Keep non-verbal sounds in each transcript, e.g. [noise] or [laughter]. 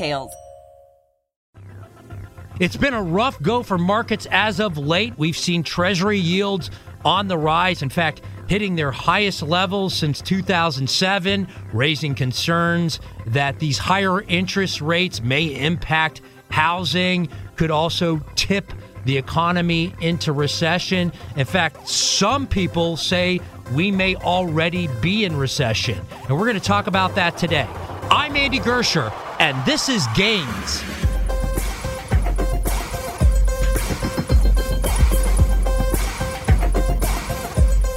details. It's been a rough go for markets as of late. We've seen Treasury yields on the rise. In fact, hitting their highest levels since 2007, raising concerns that these higher interest rates may impact housing, could also tip the economy into recession. In fact, some people say we may already be in recession. And we're going to talk about that today. I'm Andy Giersher, and this is Gains.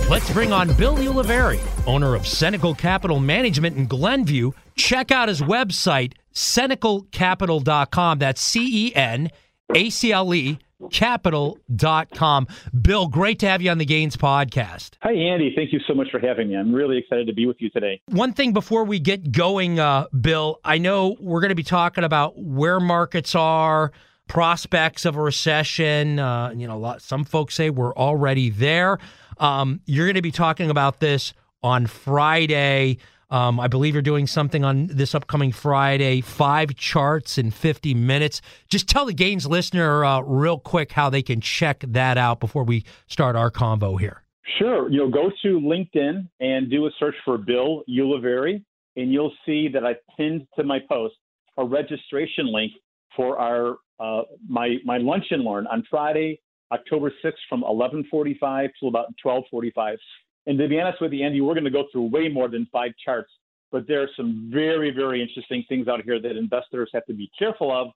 Let's bring on Bill Ulivieri, owner of Cenacle Capital Management in Glenview. Check out his website, cenaclecapital.com. That's C E N A C L E capital.com. Bill, great to have you on the Gains podcast. Hi, Andy. Thank you so much for having me. I'm really excited to be with you today. One thing before we get going, uh, Bill, I know we're going to be talking about where markets are, prospects of a recession. Uh, you know, lot, some folks say we're already there. Um, you're going to be talking about this on Friday. Um, I believe you're doing something on this upcoming Friday, five charts in 50 minutes. Just tell the Gains listener uh, real quick how they can check that out before we start our convo here. Sure. You'll go to LinkedIn and do a search for Bill Ulivieri, and you'll see that I pinned to my post a registration link for our uh, my my lunch and learn on Friday, October 6th from 11:45 to about 12:45. And to be honest with you, Andy, we're going to go through way more than five charts, but there are some very, very interesting things out here that investors have to be careful of.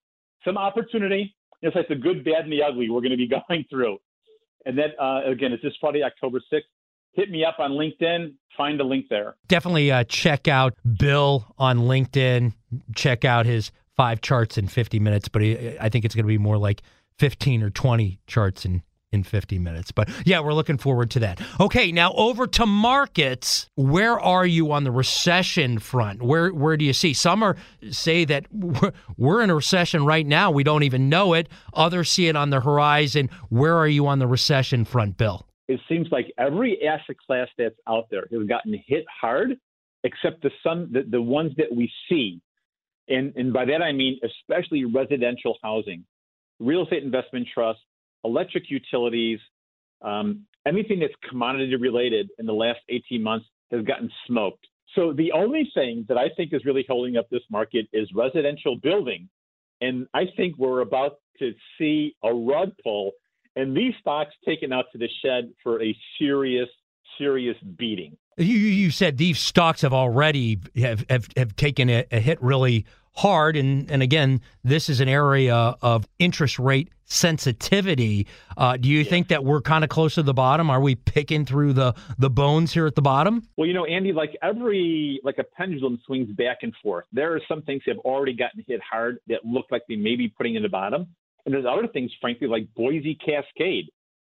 Some opportunity. It's like the good, bad, and the ugly we're going to be [laughs] going through. And then, uh, again, it's this Friday, October 6th. Hit me up on LinkedIn. Find a link there. Definitely uh, check out Bill on LinkedIn. Check out his five charts in 50 minutes, but I think it's going to be more like 15 or 20 charts in in 50 minutes. But yeah, we're looking forward to that. Okay, now over to markets. Where are you on the recession front? Where where do you see? Some are say that we're, in a recession right now. We don't even know it. Others see it on the horizon. Where are you on the recession front, Bill? It seems like every asset class that's out there has gotten hit hard, except the some the, the ones that we see. And, and by that I mean especially residential housing, real estate investment trusts, electric utilities, um, anything that's commodity related in the last 18 months has gotten smoked. So the only thing that I think is really holding up this market is residential building. And I think we're about to see a rug pull and these stocks taken out to the shed for a serious, serious beating. You, you said these stocks have already have, have, have taken a, a hit really hard. And, and again, this is an area of interest rate sensitivity. Uh, do you yeah. think that we're kind of close to the bottom? Are we picking through the, the bones here at the bottom? Well, you know, Andy, like every, like a pendulum swings back and forth. There are some things that have already gotten hit hard that look like they may be putting in the bottom. And there's other things, frankly, like Boise Cascade,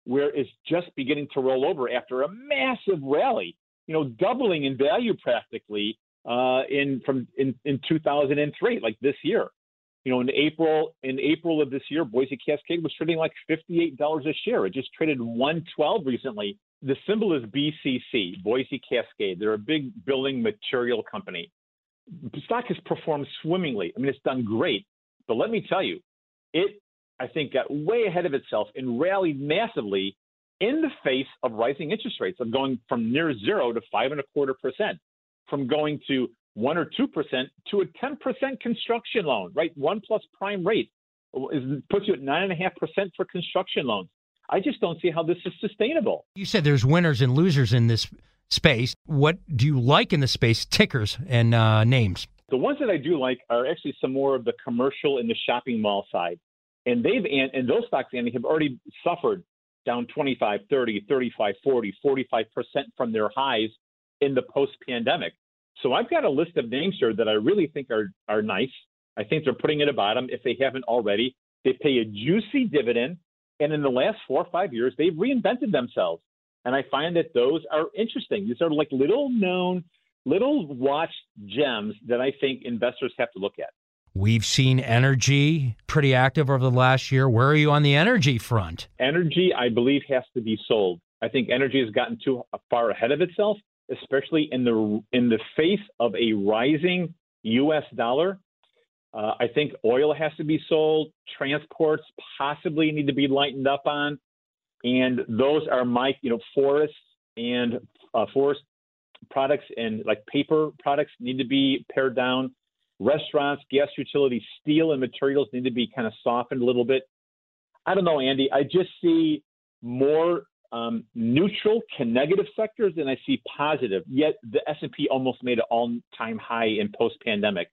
where it's just beginning to roll over after a massive rally, you know, doubling in value practically uh, in from in, in 2003, like this year. You know, in April in April of this year, Boise Cascade was trading like $58 a share. It just traded 112 recently. The symbol is BCC, Boise Cascade. They're a big building material company. The stock has performed swimmingly. I mean, it's done great. But let me tell you, it I think got way ahead of itself and rallied massively in the face of rising interest rates of going from near zero to five and a quarter percent from going to one or two percent to a ten percent construction loan, right? One plus prime rate is, puts you at nine and a half percent for construction loans. I just don't see how this is sustainable. You said there's winners and losers in this space. What do you like in the space? Tickers and uh, names. The ones that I do like are actually some more of the commercial and the shopping mall side. And they've and, and those stocks, Andy, have already suffered down 25, 30, 35, 40, 45% from their highs in the post pandemic. So I've got a list of names here that I really think are are nice. I think they're putting it at a bottom if they haven't already. They pay a juicy dividend, and in the last four or five years, they've reinvented themselves. And I find that those are interesting. These are like little known little watched gems that I think investors have to look at. We've seen energy pretty active over the last year. Where are you on the energy front? Energy, I believe, has to be sold. I think energy has gotten too far ahead of itself, especially in the in the face of a rising U.S. dollar. Uh, I think oil has to be sold. Transports possibly need to be lightened up on, and those are my you know forests and uh, forest products and like paper products need to be pared down. Restaurants, gas utilities, steel and materials need to be kind of softened a little bit. I don't know, Andy. I just see more um, neutral to negative sectors and I see positive. Yet the S&P almost made an all-time high in post-pandemic,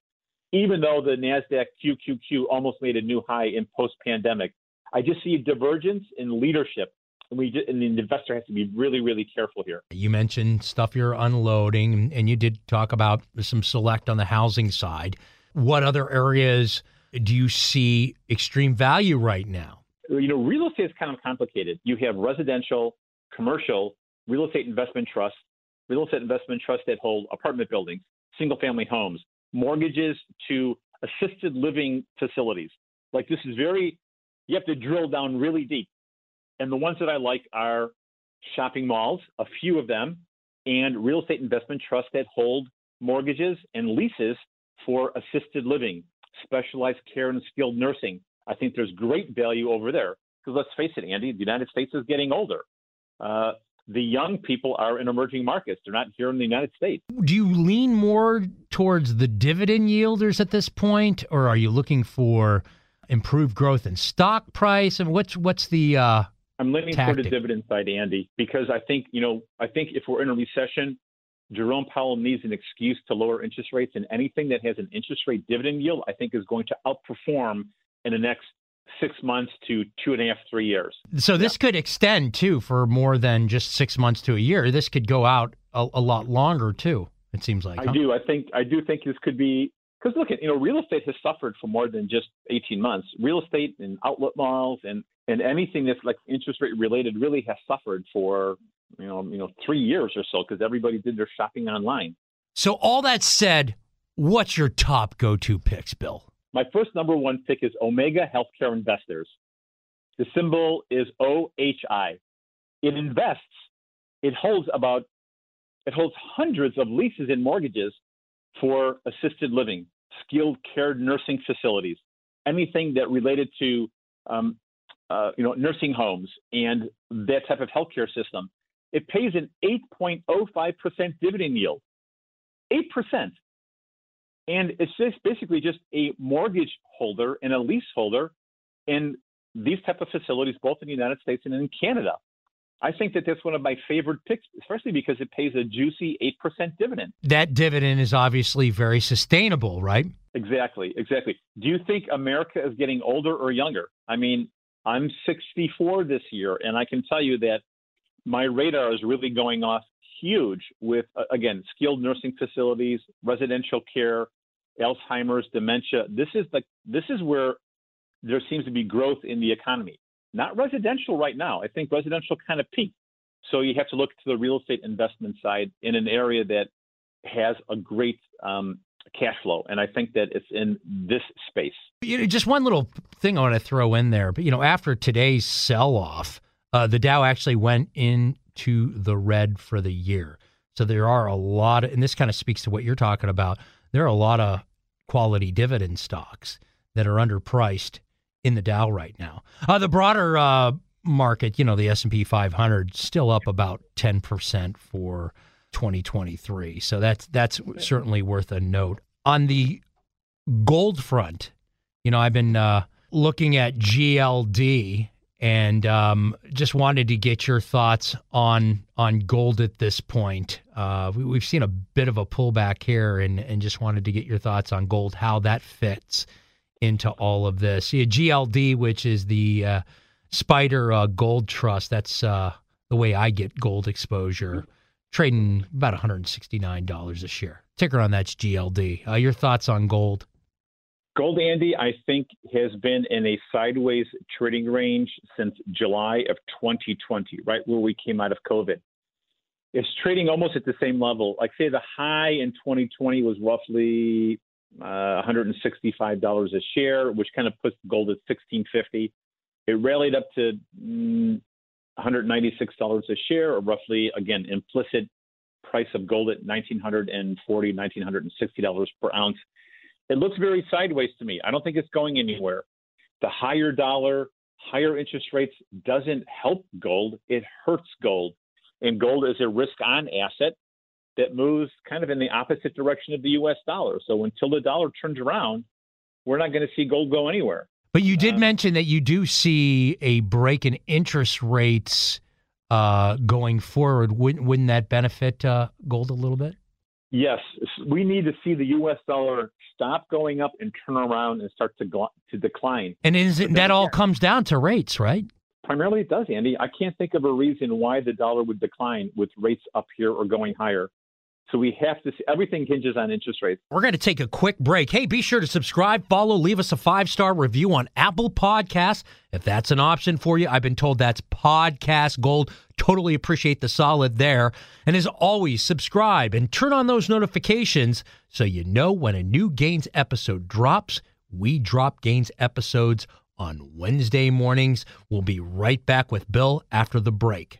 even though the Nasdaq QQQ almost made a new high in post-pandemic. I just see a divergence in leadership and we just, and the investor has to be really, really careful here. You mentioned stuff you're unloading, and you did talk about some select on the housing side. What other areas do you see extreme value right now? You know, real estate is kind of complicated. You have residential, commercial, real estate investment trusts, real estate investment trusts that hold apartment buildings, single family homes, mortgages to assisted living facilities. Like this is very, you have to drill down really deep. And the ones that I like are shopping malls, a few of them, and real estate investment trusts that hold mortgages and leases for assisted living, specialized care, and skilled nursing. I think there's great value over there because let's face it, Andy, the United States is getting older. Uh, the young people are in emerging markets. They're not here in the United States. Do you lean more towards the dividend yielders at this point, or are you looking for improved growth in stock price? And what's what's the uh, I'm leaning tactic. toward the dividend side, Andy, because I think you know I think if we're in a recession, Jerome Powell needs an excuse to lower interest rates, and anything that has an interest rate dividend yield, I think, is going to outperform in the next six months to two and a half, three years. So this yeah. could extend too for more than just six months to a year. This could go out a, a lot longer too. It seems like. I huh? do. I think. I do think this could be because look at you know real estate has suffered for more than just 18 months. Real estate and outlet malls and and anything that's like interest rate related really has suffered for you know you know three years or so because everybody did their shopping online. So all that said, what's your top go-to picks, Bill? My first number one pick is Omega Healthcare Investors. The symbol is OHI. It invests. It holds about it holds hundreds of leases and mortgages for assisted living, skilled care nursing facilities, anything that related to um, uh, you know, nursing homes and that type of healthcare system, it pays an 8.05% dividend yield. 8%. And it's just basically just a mortgage holder and a leaseholder in these type of facilities, both in the United States and in Canada. I think that that's one of my favorite picks, especially because it pays a juicy 8% dividend. That dividend is obviously very sustainable, right? Exactly, exactly. Do you think America is getting older or younger? I mean, I'm 64 this year, and I can tell you that my radar is really going off huge with, again, skilled nursing facilities, residential care, Alzheimer's, dementia. This is the this is where there seems to be growth in the economy. Not residential right now. I think residential kind of peaked. So you have to look to the real estate investment side in an area that has a great um, cash flow. And I think that it's in this space. You know, just one little thing I want to throw in there. But, you know, after today's sell off, uh, the Dow actually went into the red for the year. So there are a lot of, and this kind of speaks to what you're talking about. There are a lot of quality dividend stocks that are underpriced in the Dow right now. Uh, the broader uh, market, you know, the S&P 500 still up about 10% for 2023. So that's that's certainly worth a note. On the gold front, you know, I've been uh, looking at GLD and um, just wanted to get your thoughts on on gold at this point. Uh, we, have seen a bit of a pullback here, and and just wanted to get your thoughts on gold, how that fits into all of this. Yeah, GLD, which is the uh, Spider uh, Gold Trust. That's uh, the way I get gold exposure, trading about one hundred sixty nine dollars a share. Ticker on that's GLD. Uh, your thoughts on gold? Gold, Andy, I think has been in a sideways trading range since July of 2020, right where we came out of COVID. It's trading almost at the same level. Like say the high in 2020 was roughly uh, $165 a share, which kind of puts gold at 1650. It rallied up to mm, $196 a share, or roughly again implicit price of gold at $1,940, $1,960 per ounce it looks very sideways to me. I don't think it's going anywhere. The higher dollar, higher interest rates doesn't help gold, it hurts gold. And gold is a risk on asset that moves kind of in the opposite direction of the US dollar. So until the dollar turns around, we're not going to see gold go anywhere. But you did uh, mention that you do see a break in interest rates uh, going forward. Wouldn't, wouldn't that benefit uh, gold a little bit? Yes, we need to see the U.S. dollar stop going up and turn around and start to go, to decline. And is it, that all comes down to rates, right? Primarily, it does, Andy. I can't think of a reason why the dollar would decline with rates up here or going higher. So we have to see everything hinges on interest rates. We're going to take a quick break. Hey, be sure to subscribe, follow, leave us a five star review on Apple Podcasts. If that's an option for you, I've been told that's podcast gold. Totally appreciate the solid there. And as always, subscribe and turn on those notifications so you know when a new Gains episode drops. We drop Gains episodes on Wednesday mornings. We'll be right back with Bill after the break.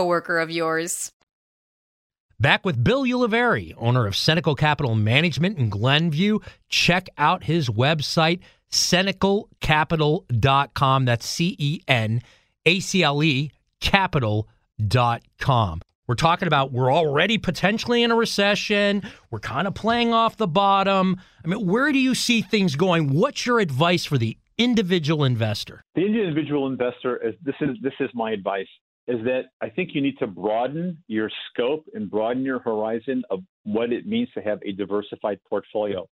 coworker of yours. Back with Bill Ulivieri, owner of Cenacle Capital Management in Glenview. Check out his website, cenaclecapital.com. That's C E N A C L E capital.com. We're talking about we're already potentially in a recession. We're kind of playing off the bottom. I mean, where do you see things going? What's your advice for the individual investor? The individual investor is this is this is my advice is that I think you need to broaden your scope and broaden your horizon of what it means to have a diversified portfolio.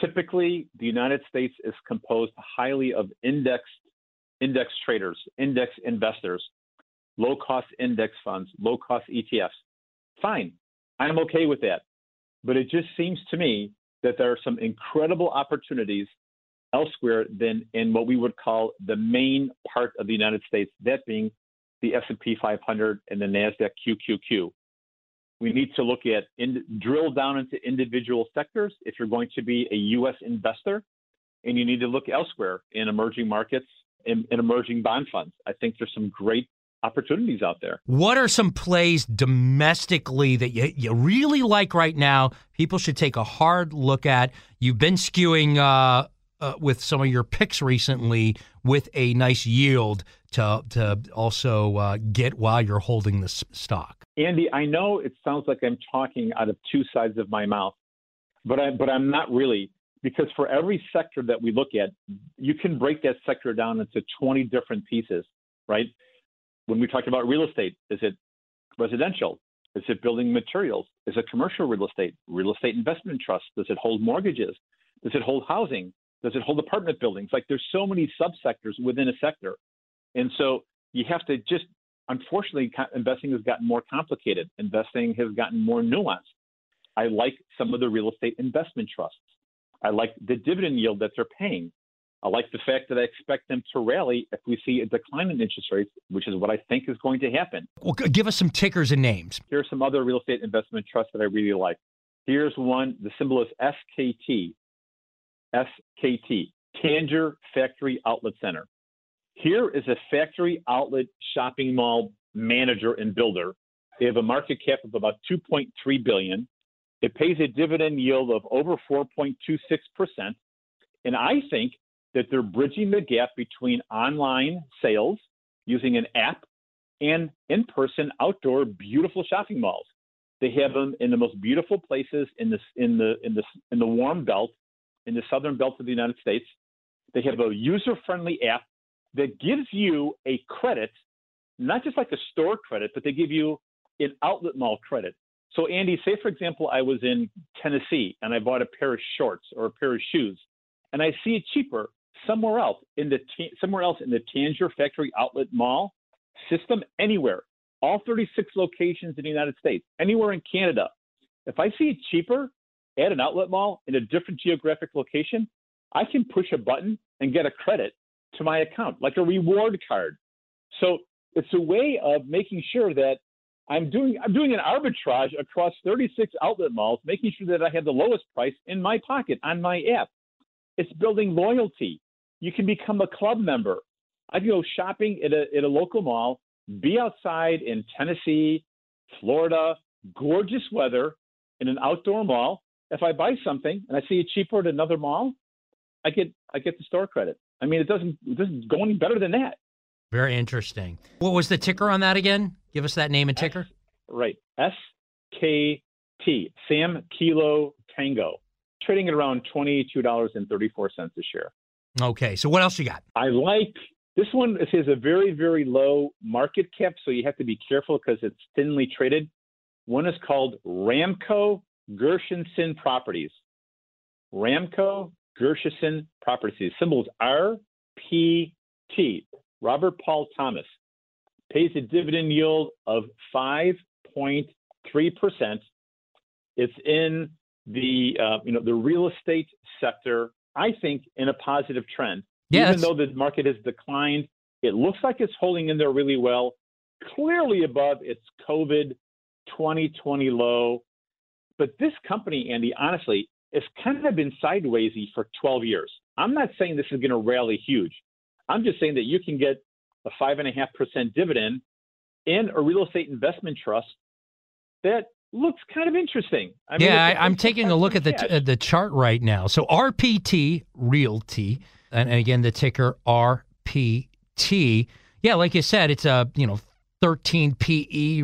Typically, the United States is composed highly of indexed index traders, index investors, low cost index funds, low cost ETFs. Fine. I'm okay with that. But it just seems to me that there are some incredible opportunities elsewhere than in what we would call the main part of the United States, that being the S&P 500 and the Nasdaq QQQ. We need to look at in, drill down into individual sectors if you're going to be a U.S. investor, and you need to look elsewhere in emerging markets in, in emerging bond funds. I think there's some great opportunities out there. What are some plays domestically that you, you really like right now? People should take a hard look at. You've been skewing uh, uh, with some of your picks recently with a nice yield to to also uh, get while you're holding the stock. Andy, I know it sounds like I'm talking out of two sides of my mouth, but I but I'm not really because for every sector that we look at, you can break that sector down into 20 different pieces, right? When we talk about real estate, is it residential? Is it building materials? Is it commercial real estate? Real estate investment trust? Does it hold mortgages? Does it hold housing? Does it hold apartment buildings? Like there's so many subsectors within a sector. And so you have to just, unfortunately, investing has gotten more complicated. Investing has gotten more nuanced. I like some of the real estate investment trusts. I like the dividend yield that they're paying. I like the fact that I expect them to rally if we see a decline in interest rates, which is what I think is going to happen. Well, give us some tickers and names. Here are some other real estate investment trusts that I really like. Here's one. The symbol is SKT. SKT. Tanger Factory Outlet Center. Here is a factory outlet shopping mall manager and builder. They have a market cap of about 2.3 billion. It pays a dividend yield of over 4.26%. And I think that they're bridging the gap between online sales using an app and in-person outdoor beautiful shopping malls. They have them in the most beautiful places in the in the in the in the warm belt, in the southern belt of the United States. They have a user-friendly app that gives you a credit, not just like a store credit, but they give you an outlet mall credit. So Andy, say for example, I was in Tennessee and I bought a pair of shorts or a pair of shoes, and I see it cheaper somewhere else in the somewhere else in the Tanger Factory Outlet Mall system anywhere, all 36 locations in the United States, anywhere in Canada. If I see it cheaper at an outlet mall in a different geographic location, I can push a button and get a credit to my account, like a reward card. So it's a way of making sure that I'm doing I'm doing an arbitrage across 36 outlet malls, making sure that I have the lowest price in my pocket on my app. It's building loyalty. You can become a club member. I can go shopping at a, at a local mall, be outside in Tennessee, Florida, gorgeous weather in an outdoor mall. If I buy something and I see it cheaper at another mall, I get I get the store credit. I mean, it doesn't it doesn't go any better than that. Very interesting. What was the ticker on that again? Give us that name and ticker. S, right. S K T. Sam Kilo Tango. Trading at around twenty two dollars and thirty four cents a share. Okay, so what else you got? I like this one. It has a very, very low market cap, so you have to be careful because it's thinly traded. One is called Ramco Gershenson Properties. Ramco Gershenson Properties. Symbols RPT. Robert Paul Thomas pays a dividend yield of 5.3%. It's in the uh, you know the real estate sector I think, in a positive trend. Yeah, Even though the market has declined, it looks like it's holding in there really well, clearly above its COVID 2020 low. But this company, Andy, honestly, it's kind of been sidewaysy for 12 years. I'm not saying this is going to rally huge. I'm just saying that you can get a five and a half percent dividend in a real estate investment trust that looks kind of interesting. I mean, yeah, I, am taking a look at the t- uh, the chart right now. So RPT Realty, and, and again the ticker RPT. Yeah, like you said, it's a you know 13 PE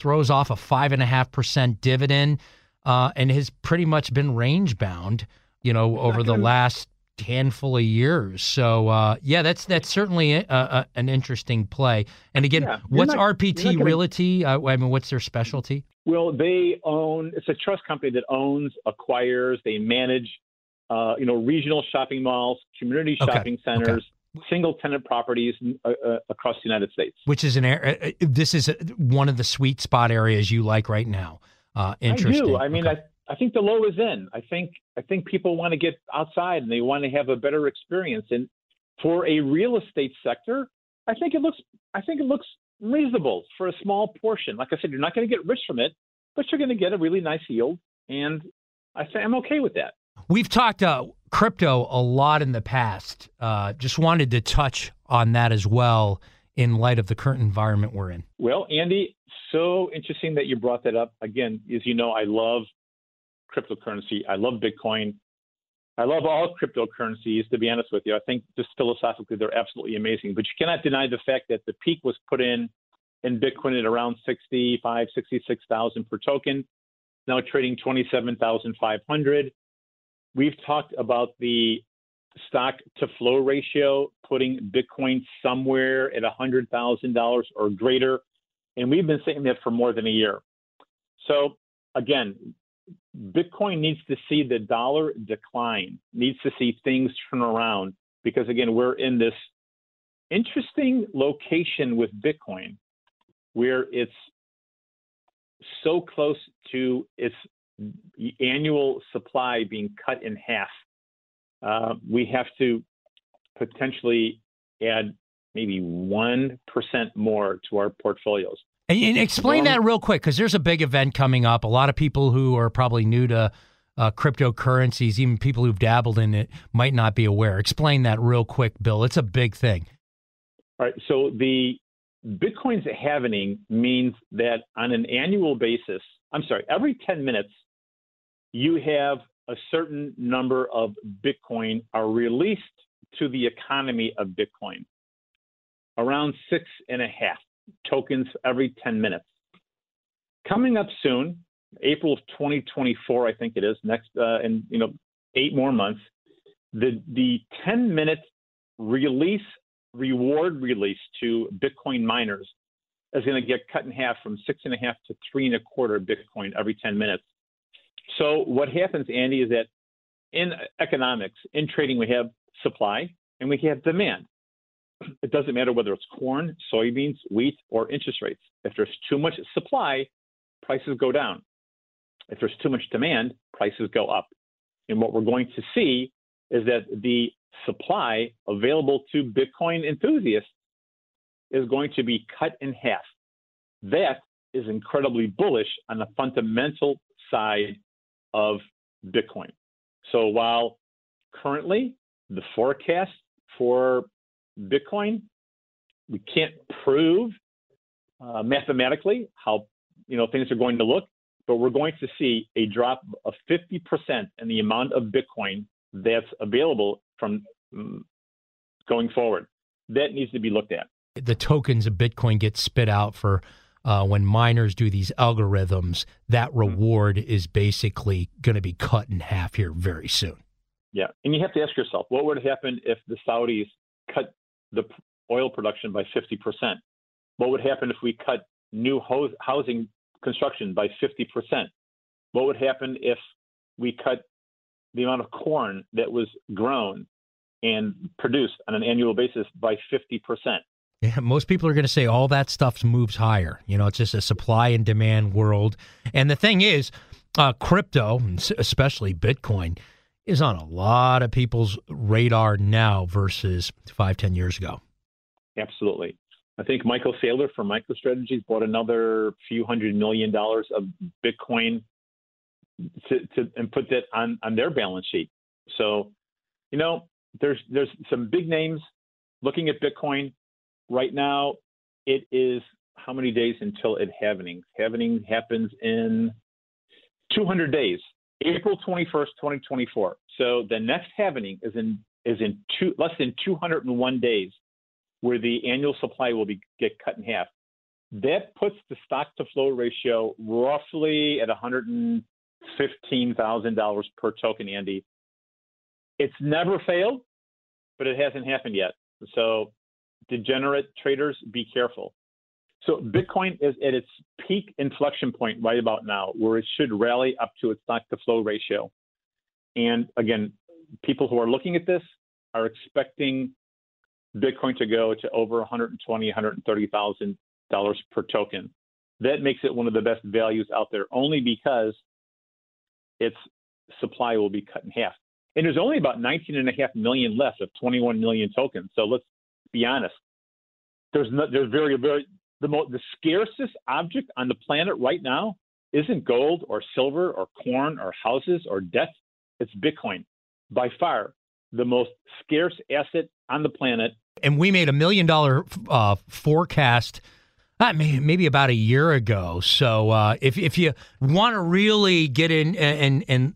throws off a five and a half percent dividend, uh, and has pretty much been range bound. You know, over the last handful of years. So uh, yeah, that's that's certainly a, a, an interesting play. And again, yeah, what's not, RPT gonna... Realty? Uh, I mean, what's their specialty? Well, they own. It's a trust company that owns, acquires, they manage, uh, you know, regional shopping malls, community okay. shopping centers. Okay. Single tenant properties uh, uh, across the United States, which is an area. This is one of the sweet spot areas you like right now. Uh, interesting. I do. I mean, okay. I, I think the low is in. I think I think people want to get outside and they want to have a better experience. And for a real estate sector, I think it looks. I think it looks reasonable for a small portion. Like I said, you're not going to get rich from it, but you're going to get a really nice yield, and I say I'm okay with that. We've talked uh, crypto a lot in the past. Uh, just wanted to touch on that as well in light of the current environment we're in. Well, Andy, so interesting that you brought that up. Again, as you know, I love cryptocurrency. I love Bitcoin. I love all cryptocurrencies, to be honest with you. I think just philosophically, they're absolutely amazing. But you cannot deny the fact that the peak was put in in Bitcoin at around 65, 66,000 per token, now trading 27,500. We've talked about the stock to flow ratio, putting Bitcoin somewhere at $100,000 or greater. And we've been saying that for more than a year. So, again, Bitcoin needs to see the dollar decline, needs to see things turn around because, again, we're in this interesting location with Bitcoin where it's so close to its annual supply being cut in half. Uh, we have to potentially add maybe 1% more to our portfolios. And, and explain that real quick because there's a big event coming up. A lot of people who are probably new to uh, cryptocurrencies, even people who've dabbled in it, might not be aware. Explain that real quick, Bill. It's a big thing. All right. So the Bitcoin's halvening means that on an annual basis, I'm sorry, every 10 minutes, you have a certain number of Bitcoin are released to the economy of Bitcoin. Around six and a half tokens every 10 minutes. Coming up soon, April of 2024, I think it is, next, uh, in, you know, eight more months, the, the 10 minute release, reward release to Bitcoin miners is going to get cut in half from six and a half to three and a quarter Bitcoin every 10 minutes. So what happens, Andy, is that in economics, in trading, we have supply and we have demand. It doesn't matter whether it's corn, soybeans, wheat, or interest rates. If there's too much supply, prices go down. If there's too much demand, prices go up. And what we're going to see is that the supply available to Bitcoin enthusiasts is going to be cut in half. That is incredibly bullish on the fundamental side of Bitcoin. So while currently the forecast for Bitcoin, we can't prove uh, mathematically how you know things are going to look, but we're going to see a drop of 50% in the amount of Bitcoin that's available from um, going forward. That needs to be looked at. The tokens of Bitcoin get spit out for uh, when miners do these algorithms. That mm-hmm. reward is basically going to be cut in half here very soon. Yeah, and you have to ask yourself, what would happen if the Saudis cut the oil production by 50%? What would happen if we cut new ho- housing construction by 50%. What would happen if we cut the amount of corn that was grown and produced on an annual basis by 50%? Yeah, most people are going to say all that stuff moves higher. You know, it's just a supply and demand world. And the thing is, uh, crypto, especially Bitcoin, is on a lot of people's radar now versus five, ten years ago. Absolutely. I think Michael Saylor from MicroStrategies bought another few hundred million dollars of Bitcoin to, to and put that on, on their balance sheet. So, you know, there's there's some big names looking at Bitcoin right now. It is how many days until it halvening? Halvening happens in 200 days, April 21st, 2024. So the next halvening is in is in two less than 201 days where the annual supply will be get cut in half. That puts the stock to flow ratio roughly at $115,000 per token, Andy. It's never failed, but it hasn't happened yet. So, degenerate traders, be careful. So, Bitcoin is at its peak inflection point right about now, where it should rally up to its stock to flow ratio. And again, people who are looking at this are expecting Bitcoin to go to over 120, 130,000 dollars per token. That makes it one of the best values out there, only because its supply will be cut in half. And there's only about 19 and a half million left of 21 million tokens. So let's be honest. There's no, there's very very the most the scarcest object on the planet right now isn't gold or silver or corn or houses or debt. It's Bitcoin by far the most scarce asset on the planet. And we made a million dollar uh, forecast. Uh, maybe about a year ago. So uh, if if you want to really get in and and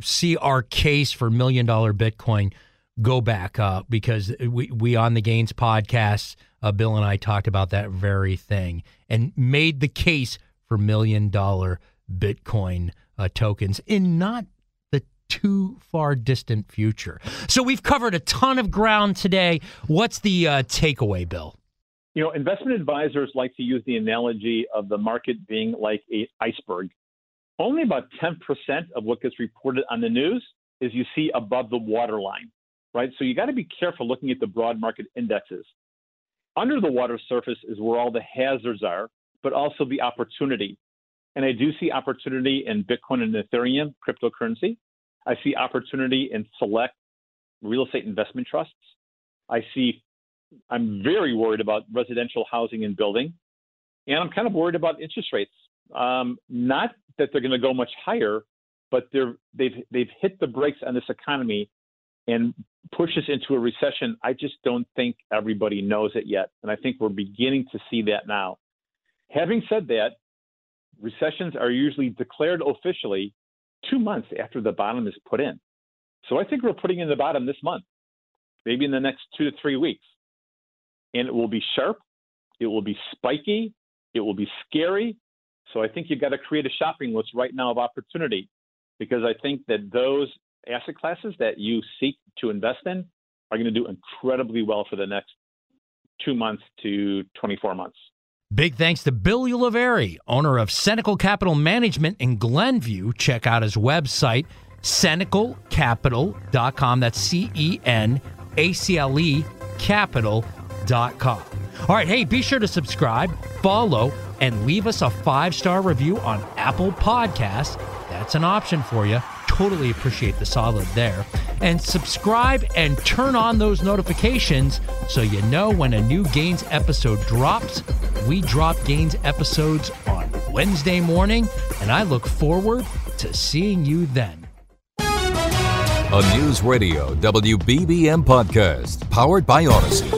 see our case for million dollar Bitcoin, go back because we we on the Gains podcast, uh, Bill and I talked about that very thing and made the case for million dollar Bitcoin uh, tokens in not the too far distant future. So we've covered a ton of ground today. What's the uh, takeaway, Bill? You know, investment advisors like to use the analogy of the market being like an iceberg. Only about 10% of what gets reported on the news is you see above the waterline, right? So you got to be careful looking at the broad market indexes. Under the water surface is where all the hazards are, but also the opportunity. And I do see opportunity in Bitcoin and Ethereum, cryptocurrency. I see opportunity in select real estate investment trusts. I see. I'm very worried about residential housing and building, and I'm kind of worried about interest rates. Um, not that they're going to go much higher, but they're they've they've hit the brakes on this economy and push us into a recession. I just don't think everybody knows it yet, and I think we're beginning to see that now. Having said that, recessions are usually declared officially two months after the bottom is put in. So I think we're putting in the bottom this month, maybe in the next two to three weeks. And it will be sharp, it will be spiky, it will be scary. So I think you've got to create a shopping list right now of opportunity because I think that those asset classes that you seek to invest in are going to do incredibly well for the next two months to 24 months. Big thanks to Bill Ulivieri, owner of Cenacle Capital Management in Glenview. Check out his website, cenaclecapital.com. That's C E N A C L E capital.com. All right, hey, be sure to subscribe, follow, and leave us a five star review on Apple Podcasts. That's an option for you. Totally appreciate the solid there. And subscribe and turn on those notifications so you know when a new Gains episode drops. We drop Gains episodes on Wednesday morning, and I look forward to seeing you then. A News Radio WBBM podcast powered by Audacy.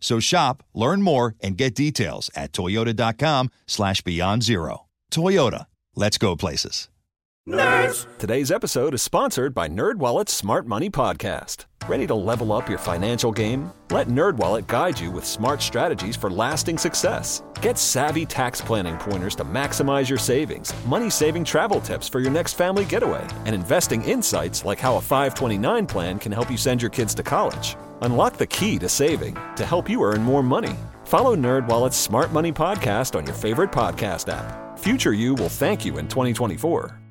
So shop, learn more, and get details at toyota.com slash beyond zero. Toyota, let's go places. Nerds! Today's episode is sponsored by NerdWallet's Smart Money Podcast. Ready to level up your financial game? Let NerdWallet guide you with smart strategies for lasting success. Get savvy tax planning pointers to maximize your savings, money-saving travel tips for your next family getaway, and investing insights like how a 529 plan can help you send your kids to college. Unlock the key to saving to help you earn more money. Follow NerdWallet's Smart Money Podcast on your favorite podcast app. Future you will thank you in 2024.